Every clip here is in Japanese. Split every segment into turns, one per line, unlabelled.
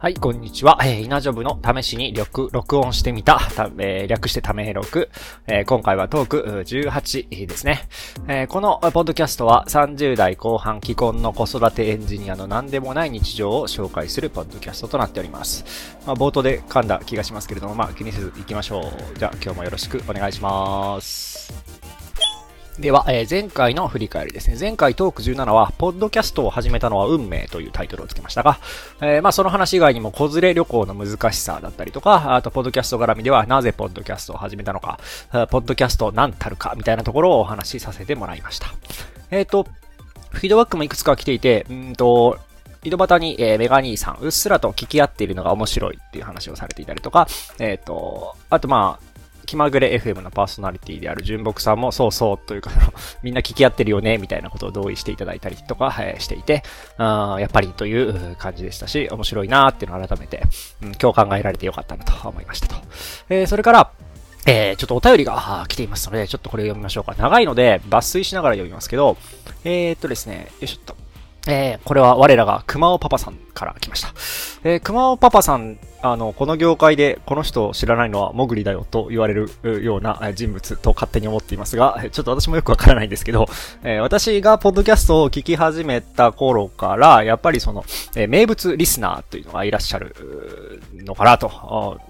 はい、こんにちは。えー、稲ジョブの試しに録、録音してみた、たえー、略してため録。えー、今回はトーク18ですね。えー、このポッドキャストは30代後半既婚の子育てエンジニアの何でもない日常を紹介するポッドキャストとなっております。まあ、冒頭で噛んだ気がしますけれども、まあ、気にせず行きましょう。じゃあ、今日もよろしくお願いします。では、えー、前回の振り返りですね。前回トーク17は、ポッドキャストを始めたのは運命というタイトルをつけましたが、えー、まあその話以外にも、子連れ旅行の難しさだったりとか、あと、ポッドキャスト絡みでは、なぜポッドキャストを始めたのか、ポッドキャスト何たるか、みたいなところをお話しさせてもらいました。えっ、ー、と、フィードバックもいくつか来ていて、うんと、井戸端に、えー、メガニーさん、うっすらと聞き合っているのが面白いっていう話をされていたりとか、えっ、ー、と、あとまあ、気まぐれ FM のパーソナリティである純木さんもそうそうというか、みんな聞き合ってるよね、みたいなことを同意していただいたりとか、えー、していて、あやっぱりという感じでしたし、面白いなーっていうのを改めて、うん、今日考えられてよかったなと思いましたと。えー、それから、えー、ちょっとお便りが来ていますので、ちょっとこれ読みましょうか。長いので、抜粋しながら読みますけど、えー、っとですね、よいしょっと。えー、これは我らが熊尾パパさんから来ました。えー、熊尾パパさん、あの、この業界でこの人を知らないのはモグリだよと言われるような人物と勝手に思っていますが、ちょっと私もよくわからないんですけど、えー、私がポッドキャストを聞き始めた頃から、やっぱりその、え、名物リスナーというのがいらっしゃるのかなと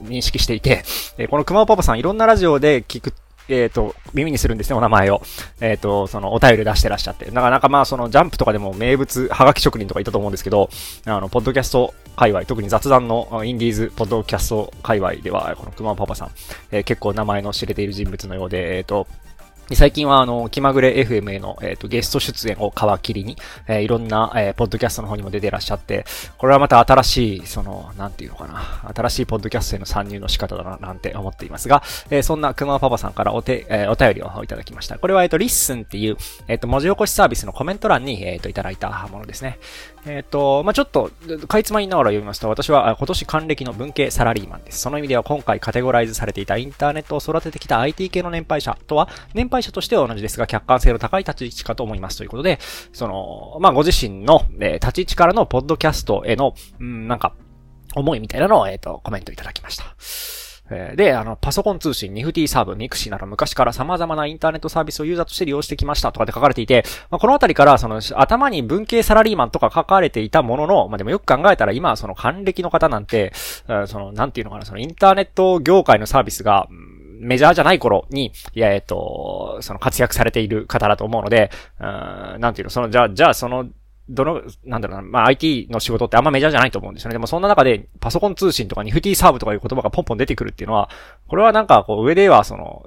認識していて、え、この熊尾パパさんいろんなラジオで聞くえっ、ー、と、耳にするんですね、お名前を。えっ、ー、と、その、お便り出してらっしゃって。なかなかまあ、その、ジャンプとかでも名物、ハガキ職人とかいたと思うんですけど、あの、ポッドキャスト界隈、特に雑談のインディーズポッドキャスト界隈では、この熊パパさん、えー、結構名前の知れている人物のようで、えっ、と、最近は、あの、気まぐれ FM への、えっ、ー、と、ゲスト出演を皮切りに、えー、いろんな、えー、ポッドキャストの方にも出てらっしゃって、これはまた新しい、その、なんていうのかな、新しいポッドキャストへの参入の仕方だな、なんて思っていますが、えー、そんな熊パパさんからお手、えー、お便りをいただきました。これは、えっ、と、 LISTEN っていう、えっ、と、文字起こしサービスのコメント欄に、えっ、と、いただいたものですね。えっ、と、まあ、ちょっと、かいつまいながら読みますと、私は今年還暦の文系サラリーマンです。その意味では今回カテゴライズされていたインターネットを育ててきた IT 系の年配者とは、年配者としては同じですが客観性の高い立ち位置かと思いますということで、その、まあ、ご自身の、えー、立ち位置からのポッドキャストへの、うん、なんか、思いみたいなのを、えっ、ー、と、コメントいただきました。で、あの、パソコン通信、ニフティサーブ、 mixi など昔から様々なインターネットサービスをユーザーとして利用してきましたとかで書かれていて、まあ、このあたりから、その、頭に文系サラリーマンとか書かれていたものの、まあ、でもよく考えたら今、その、還暦の方なんて、その、なんていうのかな、その、インターネット業界のサービスが、メジャーじゃない頃に、いや、えっと、その活躍されている方だと思うので、うん、なんていうの、その、じゃあ、じゃあ、その、どの、なんだろうな、まあ IT の仕事ってあんまメジャーじゃないと思うんですよね。でもそんな中でパソコン通信とかニフティサーブとかいう言葉がポンポン出てくるっていうのは、これはなんかこう上ではその、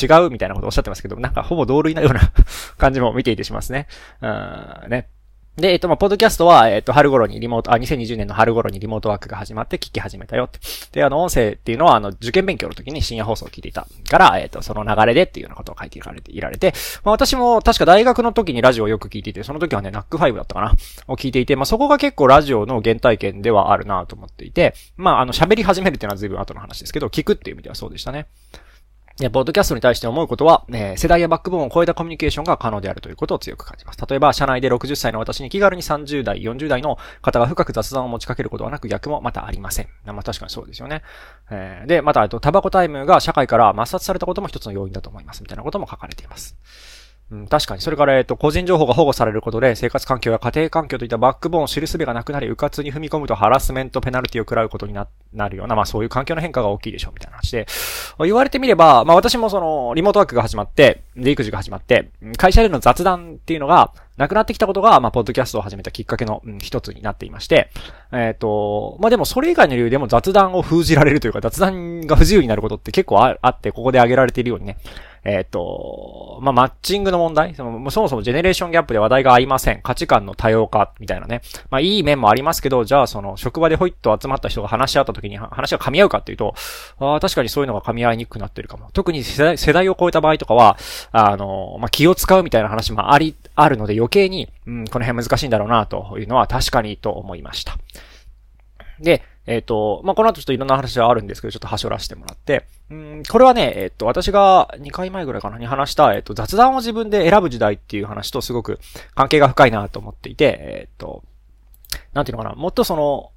違うみたいなことをおっしゃってますけど、なんかほぼ同類なような 感じも見ていてしますね。うん、ね。で、えっと、まあ、ポッドキャストは、えっと、春頃にリモート、あ、2020年の春頃にリモートワークが始まって聞き始めたよって。で、あの、音声っていうのは、あの、受験勉強の時に深夜放送を聞いていたから、えっと、その流れでっていうようなことを書いていられて、いられて、まあ、私も確か大学の時にラジオをよく聞いていて、その時はね、ナック5だったかなを聞いていて、まあ、そこが結構ラジオの原体験ではあるなと思っていて、まあ、あの、喋り始めるっていうのは随分後の話ですけど、聞くっていう意味ではそうでしたね。ポッドキャストに対して思うことは、えー、世代やバックボーンを超えたコミュニケーションが可能であるということを強く感じます。例えば、社内で60歳の私に気軽に30代、40代の方が深く雑談を持ちかけることはなく逆もまたありません。まあ確かにそうですよね。えー、で、また、タバコタイムが社会から抹殺されたことも一つの要因だと思います。みたいなことも書かれています。うん、確かに。それから、えっと、個人情報が保護されることで、生活環境や家庭環境といったバックボーンを知る術がなくなり、迂闊に踏み込むとハラスメント、ペナルティを食らうことにな、なるような、まあそういう環境の変化が大きいでしょう、みたいな話で。言われてみれば、まあ私もその、リモートワークが始まって、で、育児が始まって、会社での雑談っていうのが、なくなってきたことが、まあ、ポッドキャストを始めたきっかけの、うん、一つになっていまして、えっ、ー、と、まあ、でもそれ以外の理由でも雑談を封じられるというか、雑談が不自由になることって結構あって、ここで挙げられているようにね、えっ、ー、と、まあ、マッチングの問題？そのそもそもジェネレーションギャップで話題が合いません。価値観の多様化みたいなね。まあ、いい面もありますけど、じゃあその、職場でホイッと集まった人が話し合った時に話が噛み合うかっていうと、あ確かにそういうのが噛み合いにくくなってるかも。特に世代世代を超えた場合とかは、あの、まあ、気を使うみたいな話もあり、あるので余計に、うん、この辺難しいんだろうなというのは確かにと思いました。で、えっ、ー、と、まあ、この後ちょっといろんな話はあるんですけど、ちょっと端折らせてもらって、うん、これはね、えっ、ー、と、私が2回前ぐらいかなに話した、えっ、ー、と、雑談を自分で選ぶ時代っていう話とすごく関係が深いなと思っていて、えっ、と、なんていうのかな、もっとその、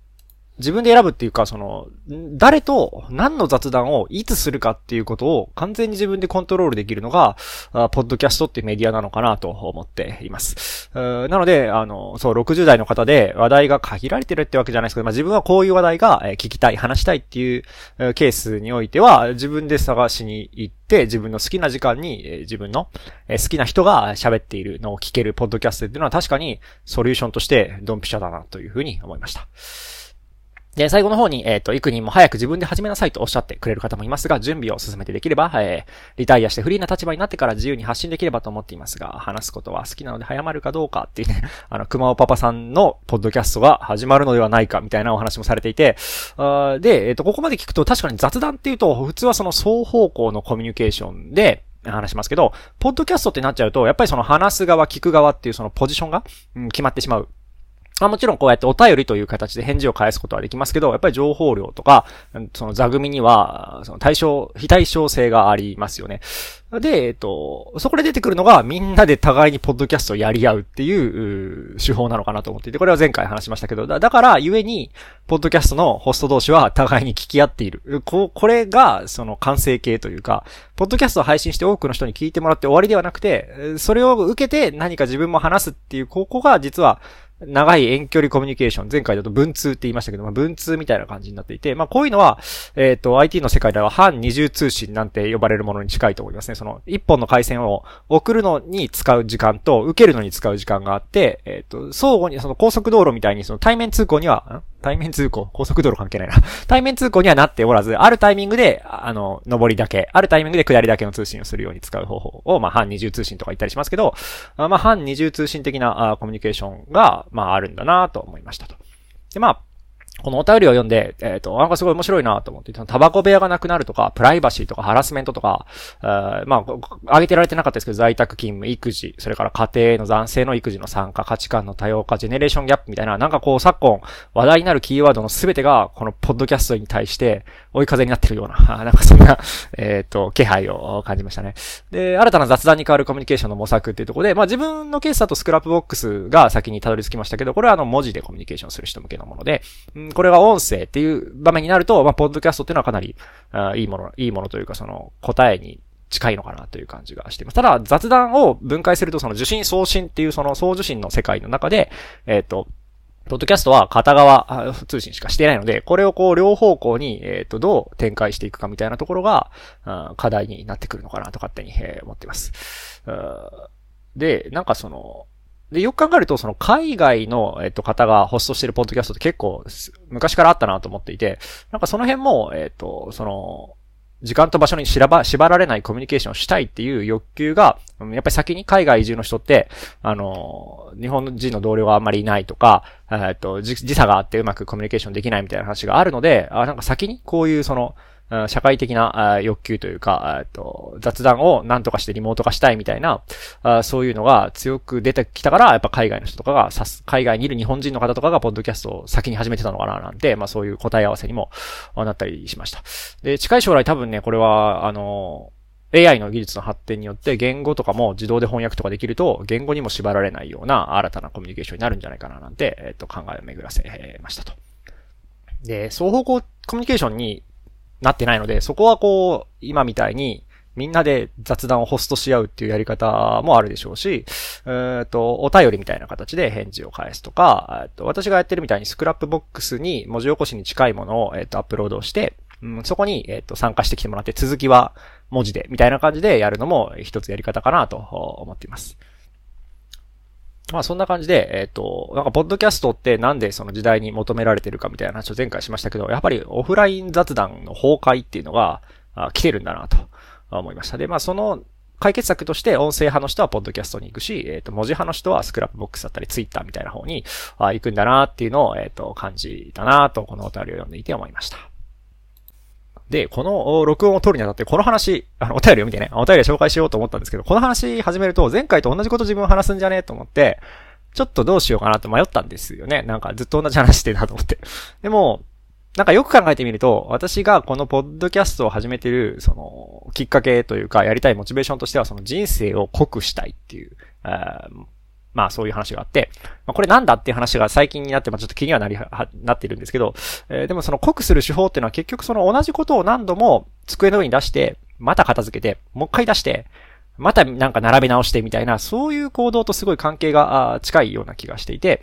自分で選ぶっていうか、その、誰と何の雑談をいつするかっていうことを完全に自分でコントロールできるのが、ポッドキャストっていうメディアなのかなと思っています。なので、あの、そう、60代の方で話題が限られてるってわけじゃないですけど、まあ、自分はこういう話題が聞きたい、話したいっていうケースにおいては、自分で探しに行って、自分の好きな時間に自分の好きな人が喋っているのを聞けるポッドキャストっていうのは確かにソリューションとしてドンピシャだなというふうに思いました。で、最後の方に、えっ、ー、と、幾人も早く自分で始めなさいとおっしゃってくれる方もいますが、準備を進めてできれば、えー、リタイアしてフリーな立場になってから自由に発信できればと思っていますが、話すことは好きなので早まるかどうかっていうね、あの、熊尾パパさんのポッドキャストが始まるのではないかみたいなお話もされていて、あで、えっ、ー、と、ここまで聞くと確かに雑談っていうと、普通はその双方向のコミュニケーションで、話しますけど、ポッドキャストってなっちゃうと、やっぱりその話す側、聞く側っていうそのポジションが、うん、決まってしまう。まあもちろんこうやってお便りという形で返事を返すことはできますけど、やっぱり情報量とか、その座組には、その対象、非対称性がありますよね。で、えっと、そこで出てくるのが、みんなで互いにポッドキャストをやり合うっていう手法なのかなと思っていて、これは前回話しましたけど、だだから、ゆえに、ポッドキャストのホスト同士は互いに聞き合っている。こう、これが、その完成形というか、ポッドキャストを配信して多くの人に聞いてもらって終わりではなくて、それを受けて何か自分も話すっていう、ここが実は、長い遠距離コミュニケーション、前回だと文通って言いましたけど、まあ、文通みたいな感じになっていて、まあ、こういうのは、えっ、ー、と、IT の世界では反二重通信なんて呼ばれるものに近いと思いますね。その、一本の回線を送るのに使う時間と、受けるのに使う時間があって、えっ、ー、と、相互に、その高速道路みたいに、その対面通行には、対面通行高速道路関係ないな。対面通行にはなっておらず、あるタイミングで、あの、上りだけ、あるタイミングで下りだけの通信をするように使う方法を、まあ、反二重通信とか言ったりしますけど、まあ、反二重通信的なあコミュニケーションが、まあ、あるんだなと思いましたと。で、まあ、このお便りを読んで、えっ、ー、と、なんかすごい面白いなと思って、タバコ部屋がなくなるとか、プライバシーとかハラスメントとか、まあ、挙げてられてなかったですけど、在宅勤務、育児、それから家庭の男性の育児の参加、価値観の多様化、ジェネレーションギャップみたいな、なんかこう昨今話題になるキーワードのすべてが、このポッドキャストに対して追い風になってるような、なんかそんな、えっ、ー、と、気配を感じましたね。で、新たな雑談に変わるコミュニケーションの模索っていうところで、まあ自分のケースだと Scrapbox が先にたどり着きましたけど、これはあの文字でコミュニケーションする人向けのもので、これが音声っていう場面になると、まあ、ポッドキャストっていうのはかなり、あいいもの、いいものというか、その、答えに近いのかなという感じがしています。ただ、雑談を分解すると、その受信送信っていうその送受信の世界の中で、えっ、ー、と、ポッドキャストは片側通信しかしていないので、これをこう両方向に、えっ、ー、と、どう展開していくかみたいなところが、課題になってくるのかなと勝手に、えー、思っています。で、なんかその、で、よく考えると、その海外の、えっと、方がホストしてるポッドキャストって結構、昔からあったなと思っていて、なんかその辺も、えっと、その、時間と場所にしらば縛られないコミュニケーションをしたいっていう欲求が、やっぱり先に海外移住の人って、あの、日本人の同僚があんまりいないとか、えっと、時差があってうまくコミュニケーションできないみたいな話があるので、あ、なんか先にこういうその、社会的な欲求というか、と雑談を何とかしてリモート化したいみたいな、そういうのが強く出てきたから、やっぱ海外の人とかが、海外にいる日本人の方とかがポッドキャストを先に始めてたのかななんて、まあそういう答え合わせにもなったりしました。で、近い将来多分ね、これは、あの、AI の技術の発展によって言語とかも自動で翻訳とかできると、言語にも縛られないような新たなコミュニケーションになるんじゃないかななんて、えっ、と、考えを巡らせましたと。で、双方向コミュニケーションになってないので、そこはこう、今みたいに、みんなで雑談をホストし合うっていうやり方もあるでしょうし、えっと、お便りみたいな形で返事を返すとか、と、私がやってるみたいに Scrapbox に文字起こしに近いものを、えっと、アップロードして、うん、そこに、えっと、参加してきてもらって、続きは文字で、みたいな感じでやるのも一つやり方かなと思っています。まあそんな感じで、えっ、ー、と、なんかポッドキャストってなんでその時代に求められてるかみたいな話を前回しましたけど、やっぱりオフライン雑談の崩壊っていうのがあ来てるんだなと思いました。で、まあその解決策として音声派の人はポッドキャストに行くし、えっ、ー、と、文字派の人は Scrapbox だったりツイッターみたいな方にあ行くんだなっていうのを、えっ、ー、と、感じたなと、このお便りを読んでいて思いました。で、この録音を取るにあたって、この話、あの、お便りを見てね、お便り紹介しようと思ったんですけど、この話始めると、前回と同じこと自分話すんじゃねえと思って、ちょっとどうしようかなと迷ったんですよね。なんかずっと同じ話してたと思って。でも、なんかよく考えてみると、私がこのポッドキャストを始めてる、その、きっかけというか、やりたいモチベーションとしては、その人生を濃くしたいっていう、まあそういう話があって、まあこれなんだっていう話が最近になって、まあちょっと気にはなり、は、なってるんですけど、えー、でもその濃くする手法っていうのは結局その同じことを何度も机の上に出して、また片付けて、もう一回出して、またなんか並べ直してみたいな、そういう行動とすごい関係が近いような気がしていて、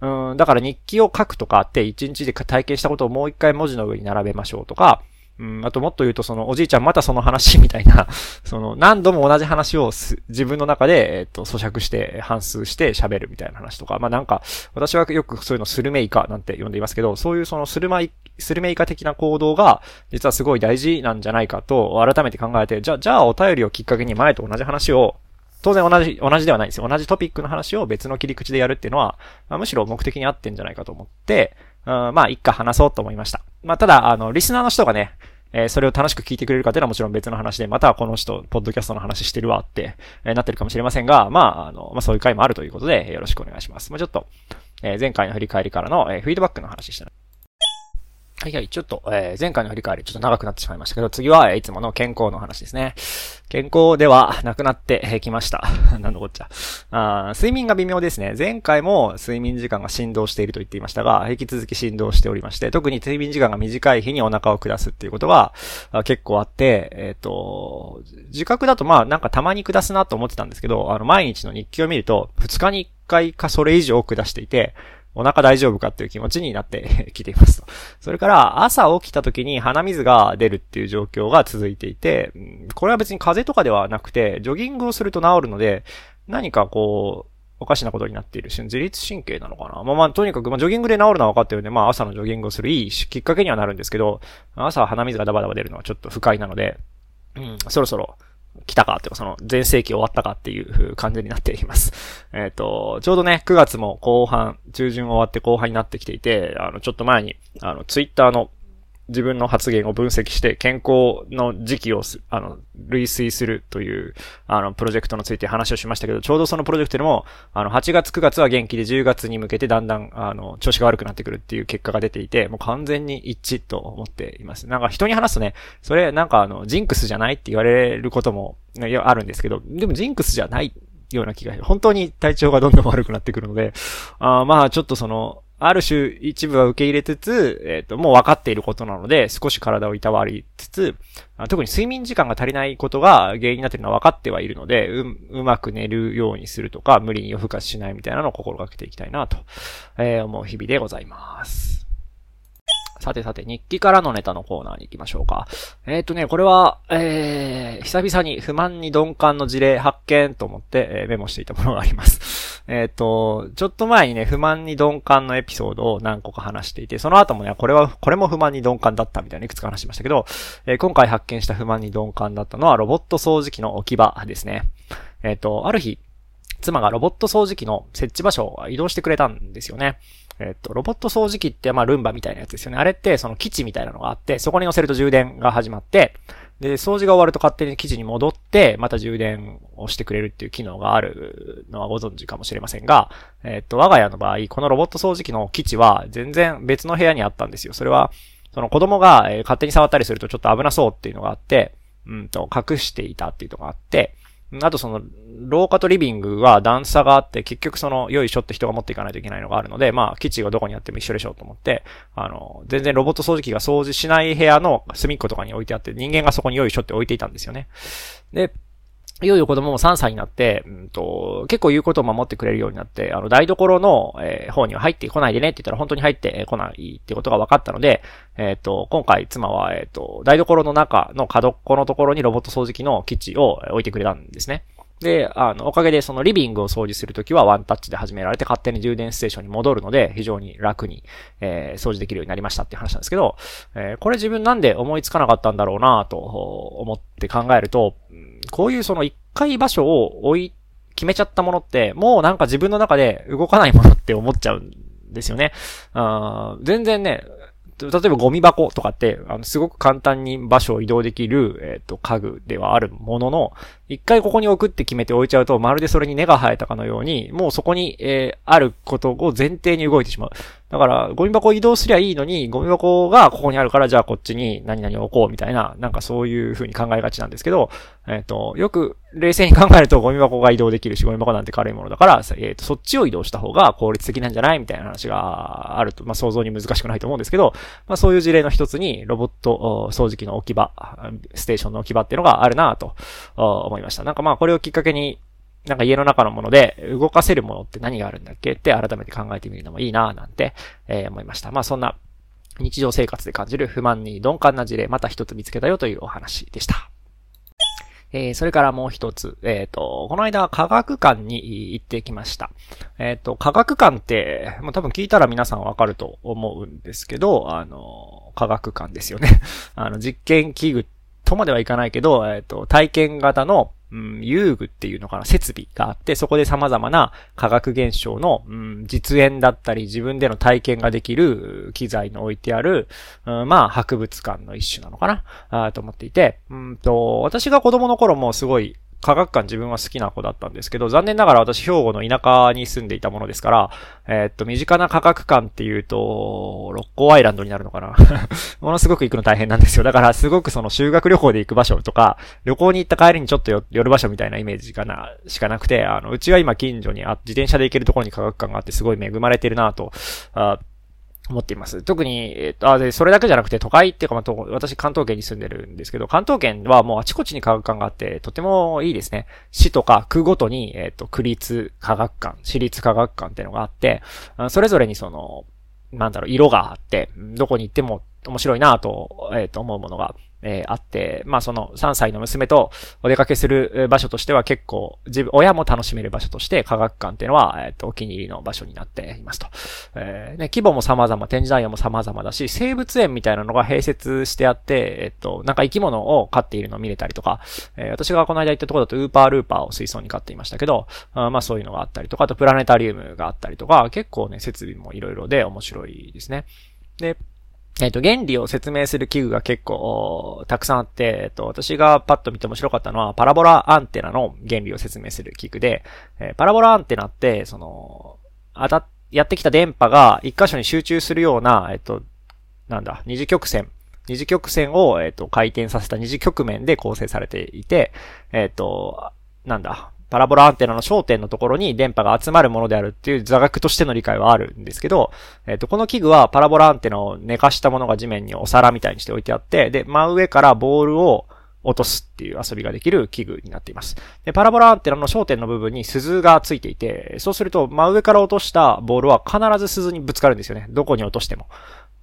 うん、だから日記を書くとかって一日で体験したことをもう一回文字の上に並べましょうとか、うん、あともっと言うと、その、おじいちゃんまたその話みたいな その、何度も同じ話を自分の中で、えっと、咀嚼して、反数して喋るみたいな話とか、まあなんか、私はよくそういうのスルメイカなんて呼んでいますけど、そういうそのスルマイ、スルメイカ的な行動が、実はすごい大事なんじゃないかと、改めて考えて、じゃ、じゃあお便りをきっかけに前と同じ話を、当然同じ、同じではないんですよ。同じトピックの話を別の切り口でやるっていうのは、まあ、むしろ目的に合ってんじゃないかと思って、うん、まあ、一回話そうと思いました。まあ、ただ、あの、リスナーの人がね、え、それを楽しく聞いてくれるかというのはもちろん別の話で、またはこの人、ポッドキャストの話してるわって、え、なってるかもしれませんが、まあ、あの、まあ、そういう回もあるということで、よろしくお願いします。まあ、ちょっと、え、前回の振り返りからの、え、フィードバックの話でした、はいはい、ちょっと、えー、前回の振り返りちょっと長くなってしまいましたけど、次は、いつもの健康の話ですね。健康ではなくなってきました。なんのこっちゃあ。睡眠が微妙ですね。前回も睡眠時間が振動していると言っていましたが、引き続き振動しておりまして、特に睡眠時間が短い日にお腹を下すっていうことが結構あって、えっ、ー、と、自覚だとまあなんかたまに下すなと思ってたんですけど、あの毎日の日記を見ると、2日に1回かそれ以上下していて、お腹大丈夫かっていう気持ちになって きていますと。それから、朝起きた時に鼻水が出るっていう状況が続いていて、これは別に風邪とかではなくて、ジョギングをすると治るので、何かこう、おかしなことになっているし、自律神経なのかなまあまあ、とにかく、まあ、ジョギングで治るのは分かってるんで、まあ、朝のジョギングをするいいきっかけにはなるんですけど、朝は鼻水がダバダバ出るのはちょっと不快なので、うん、そろそろ、来たかっていうか、その、前世紀終わったかっていう感じになっています。えっ、と、ちょうどね、9月も後半、中旬終わって後半になってきていて、あの、ちょっと前に、あの、ツイッターの自分の発言を分析して健康の時期をあの、類推するという、あの、プロジェクトについて話をしましたけど、ちょうどそのプロジェクトでも、あの、8月9月は元気で10月に向けてだんだん、あの、調子が悪くなってくるっていう結果が出ていて、もう完全に一致と思っています。なんか人に話すとね、それなんかあの、ジンクスじゃないって言われることも、あるんですけど、でもジンクスじゃないような気が、本当に体調がどんどん悪くなってくるので、あまあちょっとその、ある種一部は受け入れつつ、えっ、ー、と、もう分かっていることなので、少し体をいたわりつつ、特に睡眠時間が足りないことが原因になっているのは分かってはいるので、う、うまく寝るようにするとか、無理に夜更かししないみたいなのを心がけていきたいなと、えー、思う日々でございます。さてさて、日記からのネタのコーナーに行きましょうか。えー、っとね、これは、えー、久々に不満に鈍感の事例発見と思って、えー、メモしていたものがあります。えっと、ちょっと前にね、不満に鈍感のエピソードを何個か話していて、その後もね、これは、これも不満に鈍感だったみたいないくつか話しましたけど、えー、今回発見した不満に鈍感だったのはロボット掃除機の置き場ですね。えっと、ある日、妻がロボット掃除機の設置場所を移動してくれたんですよね。えっと、ロボット掃除機って、まあ、ルンバみたいなやつですよね。あれって、その基地みたいなのがあって、そこに乗せると充電が始まって、で、掃除が終わると勝手に基地に戻って、また充電をしてくれるっていう機能があるのはご存知かもしれませんが、えっと、我が家の場合、このロボット掃除機の基地は全然別の部屋にあったんですよ。それは、その子供が勝手に触ったりするとちょっと危なそうっていうのがあって、うんと、隠していたっていうのがあって、あとその、廊下とリビングは段差があって、結局その、よいしょって人が持っていかないといけないのがあるので、まあ、基地がどこにあっても一緒でしょうと思って、あの、全然ロボット掃除機が掃除しない部屋の隅っことかに置いてあって、人間がそこによいしょって置いていたんですよね。で、いよいよ子供も3歳になって、うんと、結構言うことを守ってくれるようになって、あの、台所の、えー、方には入ってこないでねって言ったら本当に入ってこないってことが分かったので、えっ、ー、と、今回妻は、えっ、ー、と、台所の中の角っこのところにロボット掃除機の基地を置いてくれたんですね。で、あの、おかげでそのリビングを掃除するときはワンタッチで始められて勝手に充電ステーションに戻るので、非常に楽に、えー、掃除できるようになりましたっていう話なんですけど、えー、これ自分なんで思いつかなかったんだろうなと思って考えると、こういうその一回場所を置い、決めちゃったものって、もうなんか自分の中で動かないものって思っちゃうんですよね。あ全然ね、例えばゴミ箱とかって、あの、すごく簡単に場所を移動できる、えっ、ー、と、家具ではあるものの、一回ここに置くって決めて置いちゃうと、まるでそれに根が生えたかのように、もうそこに、えー、あることを前提に動いてしまう。だから、ゴミ箱移動すりゃいいのに、ゴミ箱がここにあるから、じゃあこっちに何々置こうみたいな、なんかそういう風に考えがちなんですけど、えっ、ー、と、よく冷静に考えるとゴミ箱が移動できるし、ゴミ箱なんて軽いものだから、えっ、ー、と、そっちを移動した方が効率的なんじゃない？みたいな話があると、まあ想像に難しくないと思うんですけど、まあそういう事例の一つに、ロボット掃除機の置き場、ステーションの置き場っていうのがあるなと思いました。なんかまあこれをきっかけに、なんか家の中のもので動かせるものって何があるんだっけ？って改めて考えてみるのもいいなぁなんて、えー、思いました。まあそんな日常生活で感じる不満に鈍感な事例また一つ見つけたよというお話でした。えー、それからもう一つ、えっ、ー、と、この間科学館に行ってきました。えっ、ー、と、科学館って、もう多分聞いたら皆さんわかると思うんですけど、あの、科学館ですよね。あの、実験器具とまではいかないけど、えっ、と、体験型のうん、遊具っていうのかな、設備があって、そこで様々な科学現象の、うん、実演だったり、自分での体験ができる機材の置いてある、うん、まあ、博物館の一種なのかな、あと思っていて、うんと、私が子供の頃もすごい科学館自分は好きな子だったんですけど、残念ながら私兵庫の田舎に住んでいたものですから、えー、っと、身近な科学館っていうと、六甲アイランドになるのかな ものすごく行くの大変なんですよ。だからすごくその修学旅行で行く場所とか、旅行に行った帰りにちょっと寄る場所みたいなイメージかな、しかなくて、あの、うちは今近所にあ、自転車で行けるところに科学館があってすごい恵まれてるなと、あ思っています。特に、えっ、と、あ、で、それだけじゃなくて都会っていうか、まあ、私関東圏に住んでるんですけど、関東圏はもうあちこちに科学館があって、とてもいいですね。市とか区ごとに、えっ、と、区立科学館、私立科学館っていうのがあって、それぞれにその、なんだろう、色があって、どこに行っても面白いなと、えっ、と、思うものがえー、あって、まあその3歳の娘とお出かけする場所としては結構、自分、親も楽しめる場所として科学館っていうのは、えっ、ー、と、お気に入りの場所になっていますと。えー、ね、規模も様々、展示内容も様々だし、生物園みたいなのが併設してあって、えっ、ー、と、なんか生き物を飼っているのを見れたりとか、えー、私がこの間行ったところだとウーパールーパーを水槽に飼っていましたけど、あまあそういうのがあったりとか、あとプラネタリウムがあったりとか、結構ね、設備もいろいろで面白いですね。で、えっ、と、原理を説明する器具が結構たくさんあって、えっ、と、私がパッと見て面白かったのは、パラボラアンテナの原理を説明する器具で、えー、パラボラアンテナって、その、当た、やってきた電波が一箇所に集中するような、えっ、と、なんだ、二次曲線。二次曲線を、えっ、と、回転させた二次曲面で構成されていて、えっ、と、なんだ、パラボラアンテナの焦点のところに電波が集まるものであるっていう座学としての理解はあるんですけど、えっ、と、この器具はパラボラアンテナを寝かしたものが地面にお皿みたいにして置いてあって、で、真上からボールを落とすっていう遊びができる器具になっています。で、パラボラアンテナの焦点の部分に鈴がついていて、そうすると真上から落としたボールは必ず鈴にぶつかるんですよね。どこに落としても。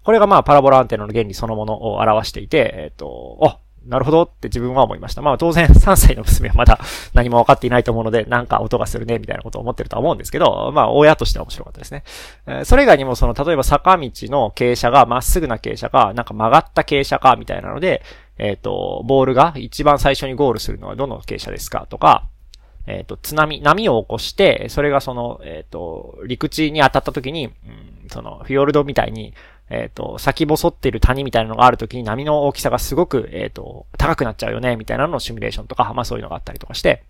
これがまあパラボラアンテナの原理そのものを表していて、えっ、ー、と、あ、なるほどって自分は思いました。まあ当然 3歳の娘はまだ何も分かっていないと思うので、なんか音がするね、みたいなことを思ってるとは思うんですけど、まあ親としては面白かったですね。え、それ以外にもその、例えば坂道の傾斜がまっすぐな傾斜か、なんか曲がった傾斜か、みたいなので、えっ、ー、と、ボールが一番最初にゴールするのはどの傾斜ですかとか、えっ、ー、と、津波、波を起こして、それがその、えっ、と、陸地に当たった時に、うん、その、フィヨルドみたいに、えっ、ー、と、先細っている谷みたいなのがあるときに波の大きさがすごく、えっ、ー、と、高くなっちゃうよね、みたいなののシミュレーションとか、まあそういうのがあったりとかして、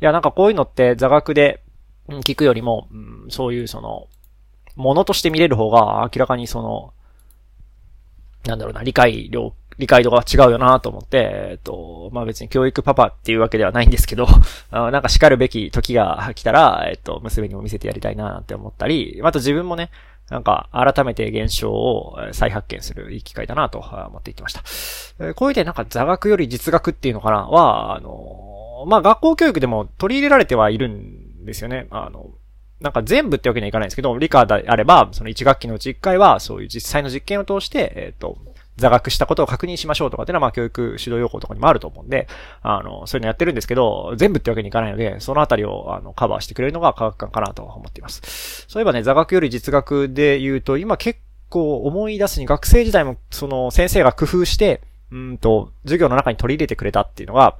いや、なんかこういうのって座学で、聞くよりも、うん、そういうその、ものとして見れる方が明らかにその、なんだろうな、理解量、理解度が違うよなと思って、えっと、まあ別に教育パパっていうわけではないんですけど、あなんか叱るべき時が来たら、えっと、娘にも見せてやりたいなって思ったり、また自分もね、なんか、改めて現象を再発見するいい機会だなと思っていきました。こういう点なんか座学より実学っていうのかな？は、あの、まあ、学校教育でも取り入れられてはいるんですよね。あの、なんか全部ってわけにはいかないんですけど、理科であれば、その1学期のうち1回は、そういう実際の実験を通して、えっ、ー、と、座学したことを確認しましょうとかっていうのは、まあ、教育指導要項とかにもあると思うんで、あの、そういうのやってるんですけど、全部ってわけにいかないので、そのあたりを、あの、カバーしてくれるのが科学館かなと思っています。そういえばね、座学より実学で言うと、今結構思い出すに学生時代も、その、先生が工夫して、うんと、授業の中に取り入れてくれたっていうのが、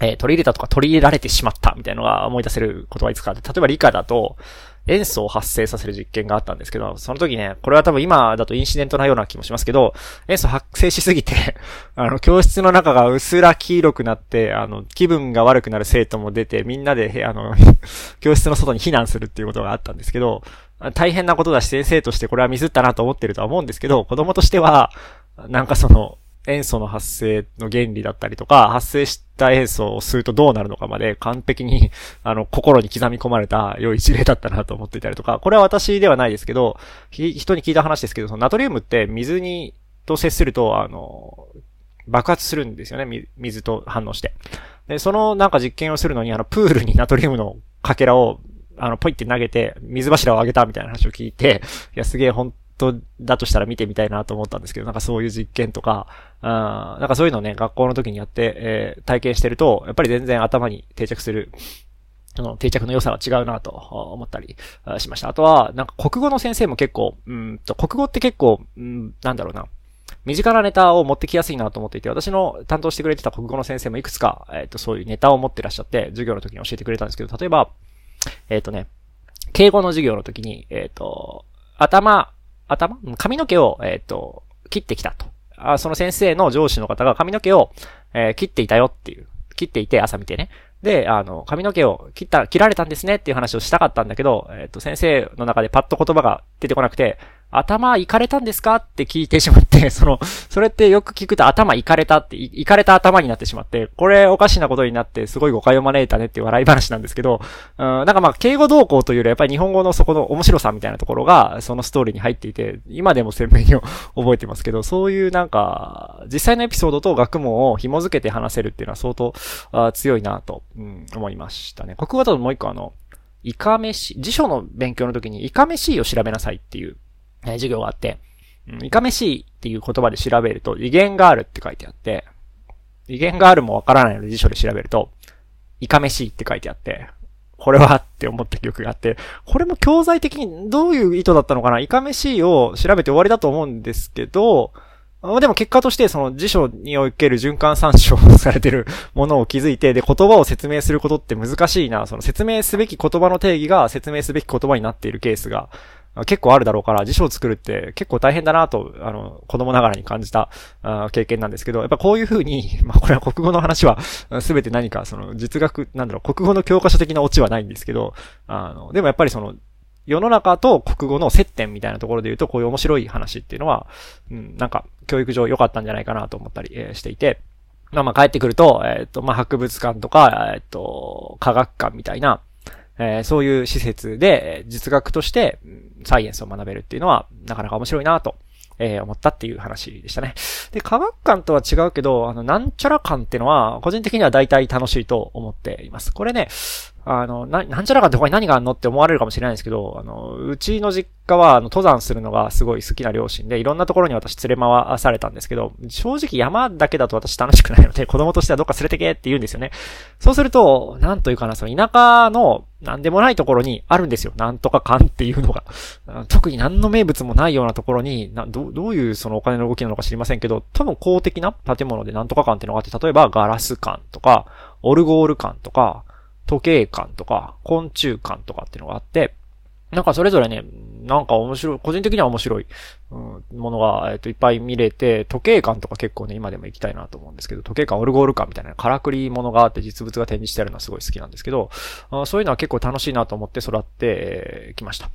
えー、取り入れたとか取り入れられてしまったみたいなのが思い出せることがいつかあって、例えば理科だと、塩素を発生させる実験があったんですけど、その時ね、これは多分今だとインシデントなような気もしますけど、塩素発生しすぎて あの、教室の中が薄ら黄色くなって、あの、気分が悪くなる生徒も出て、みんなで、あの 教室の外に避難するっていうことがあったんですけど、大変なことだし先生としてこれはミスったなと思ってるとは思うんですけど、子供としては、なんかその、塩素の発生の原理だったりとか、発生した塩素を吸うとどうなるのかまで完璧に、あの、心に刻み込まれた良い事例だったなと思っていたりとか、これは私ではないですけど、人に聞いた話ですけど、そのナトリウムって水に、と接すると、あの、爆発するんですよね、水と反応して。で、そのなんか実験をするのに、あの、プールにナトリウムのかけらを、あの、ポイって投げて、水柱を上げたみたいな話を聞いて、いや、すげえ本当だとしたら見てみたいなと思ったんですけど、なんかそういう実験とか、うん、なんかそういうのをね、学校の時にやって、えー、体験してると、やっぱり全然頭に定着する、その定着の良さが違うなと思ったりしました。あとは、なんか国語の先生も結構、うんと、国語って結構、うん、なんだろうな。身近なネタを持ってきやすいなと思っていて、私の担当してくれてた国語の先生もいくつか、えっ、ー、と、そういうネタを持ってらっしゃって、授業の時に教えてくれたんですけど、例えば、えっ、ー、とね、敬語の授業の時に、えっ、ー、と、頭、頭？髪の毛を、えっ、ー、と、切ってきたと。あその先生の上司の方が髪の毛を、えー、切っていたよっていう。切っていて、朝見てね。で、あの、髪の毛を切った、切られたんですねっていう話をしたかったんだけど、えっ、ー、と、先生の中でパッと言葉が出てこなくて、頭いかれたんですか？って聞いてしまって、その、それってよく聞くと頭いかれたって、いかれた頭になってしまって、これおかしなことになってすごい誤解を招いたねって笑い話なんですけど、うん、なんかまあ、敬語動向というよりやっぱり日本語のそこの面白さみたいなところが、そのストーリーに入っていて、今でも鮮明に覚えてますけど、そういうなんか、実際のエピソードと学問を紐づけて話せるっていうのは相当あ強いなと、うん、思いましたね。国語だともう一個あの、イカ飯、辞書の勉強の時にイカ飯を調べなさいっていうえ授業があって、うん、いかめしいっていう言葉で調べると、威厳があるって書いてあって、威厳があるもわからないので辞書で調べると、いかめしいって書いてあって、これはって思った記憶があって、これも教材的にどういう意図だったのかな？イカメシを調べて終わりだと思うんですけど、でも結果としてその辞書における循環参照されてるものを気づいて、で、言葉を説明することって難しいな、その説明すべき言葉の定義が説明すべき言葉になっているケースが結構あるだろうから、辞書を作るって結構大変だなと、あの、子供ながらに感じたあ経験なんですけど、やっぱこういう風に、まあこれは国語の話は、すべて何かその実学、なんだろう、国語の教科書的なオチはないんですけど、あの、でもやっぱりその、世の中と国語の接点みたいなところで言うと、こういう面白い話っていうのは、うん、なんか、教育上良かったんじゃないかなと思ったり、えー、していて、まあまあ帰ってくると、えっ、ー、と、まあ博物館とか、えっ、ー、と、科学館みたいな、えー、そういう施設で実学としてサイエンスを学べるっていうのはなかなか面白いなと、えー、思ったっていう話でしたね。で、科学館とは違うけど、あの、なんちゃら館ってのは個人的には大体楽しいと思っています。これね、あの、な、なんちゃらかって他に何があんのって思われるかもしれないんですけど、あの、うちの実家は、あの、登山するのがすごい好きな両親で、いろんなところに私連れ回されたんですけど、正直山だけだと私楽しくないので、子供としてはどっか連れてけって言うんですよね。そうすると、なんというかな、その田舎の、なんでもないところにあるんですよ。なんとか館っていうのが。特に何の名物もないようなところに、どどういうそのお金の動きなのか知りませんけど、多分公的な建物でなんとか館っていうのがあって、例えばガラス館とか、オルゴール館とか、時計館とか、昆虫館とかっていうのがあって、なんかそれぞれね、なんか面白い、個人的には面白い、うん、ものが、えっ、と、いっぱい見れて、時計館とか結構ね、今でも行きたいなと思うんですけど、時計館、オルゴール館みたいな、からくりものがあって実物が展示してあるのはすごい好きなんですけど、あそういうのは結構楽しいなと思って育ってきました。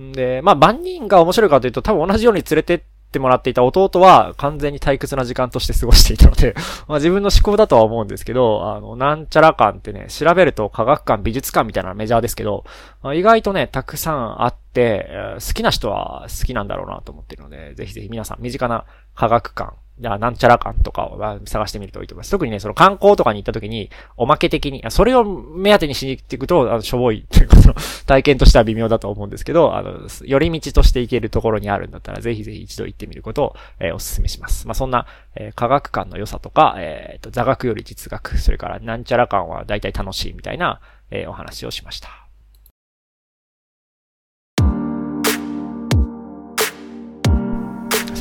んで、まあ、万人が面白いかというと、多分同じように連れてっててもらっていた弟は完全に退屈な時間として過ごしていたので まあ自分の思考だとは思うんですけど、あの、なんちゃら館ってね、調べると科学館、美術館みたいなメジャーですけど、意外とね、たくさんあって、好きな人は好きなんだろうなと思ってるので、ぜひぜひ皆さん身近な科学館、なんちゃら館とかを探してみるといいと思います。特にね、その観光とかに行った時に、おまけ的に、それを目当てにしに行っていくと、あの、しょぼいというか、その、体験としては微妙だと思うんですけど、あの、寄り道として行けるところにあるんだったら、ぜひぜひ一度行ってみることを、えー、お勧めします。まあ、そんな、えー、科学館の良さとか、えっ、ー、と、座学より実学、それから、なんちゃら館は大体楽しいみたいな、えー、お話をしました。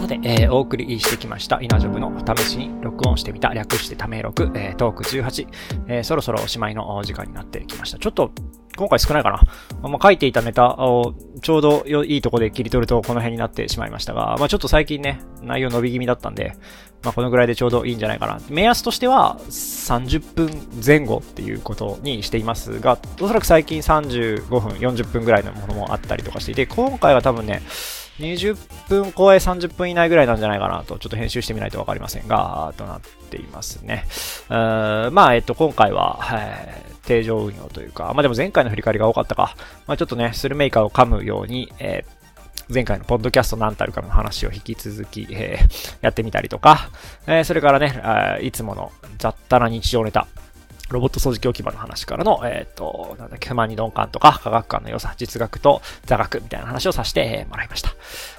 さて、えー、お送りしてきました、イナジョブの試しに録音してみた、略してため録、えー、トーク18、えー、そろそろおしまいの時間になってきました。ちょっと、今回少ないかな。まあ、書いていたネタをちょうどいいとこで切り取るとこの辺になってしまいましたが、まあ、ちょっと最近ね、内容伸び気味だったんで、まあ、このぐらいでちょうどいいんじゃないかな。目安としては30分前後っていうことにしていますが、おそらく最近35分、40分ぐらいのものもあったりとかしていて、今回は多分ね、20分超え30分以内ぐらいなんじゃないかなと、ちょっと編集してみないとわかりませんが、となっていますね。まあ、えっと、今回は、はい定常運用というか、まあでも前回の振り返りが多かったか、まあちょっとね、スルメーカーを噛むように、えー、前回のポッドキャスト何たるかの話を引き続き、えー、やってみたりとか、えー、それからね、いつもの雑多な日常ネタ、ロボット掃除機置き場の話からの、えっ、ー、と、なんだっけ、不満に鈍感とか、科学館の良さ、実学と座学みたいな話をさせてもらいました。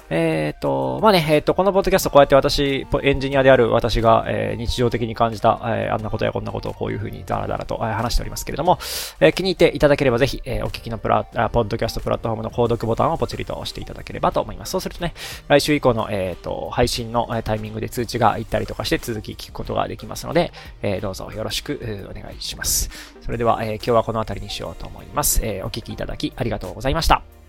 えっ、ー、と、まあね、えっ、ー、と、このポッドキャストこうやって私、エンジニアである私が、えー、日常的に感じた、えあんなことやこんなことをこういうふうにダラダラと、え話しておりますけれども、え気に入っていただければぜひ、えお聞きのプラ、ポッドキャストプラットフォームの購読ボタンをポチリと押していただければと思います。そうするとね、来週以降の、えっ、と、配信のタイミングで通知が行ったりとかして続き聞くことができますので、えどうぞよろしくお願いします。それでは、え今日はこの辺りにしようと思います。えお聞きいただきありがとうございました。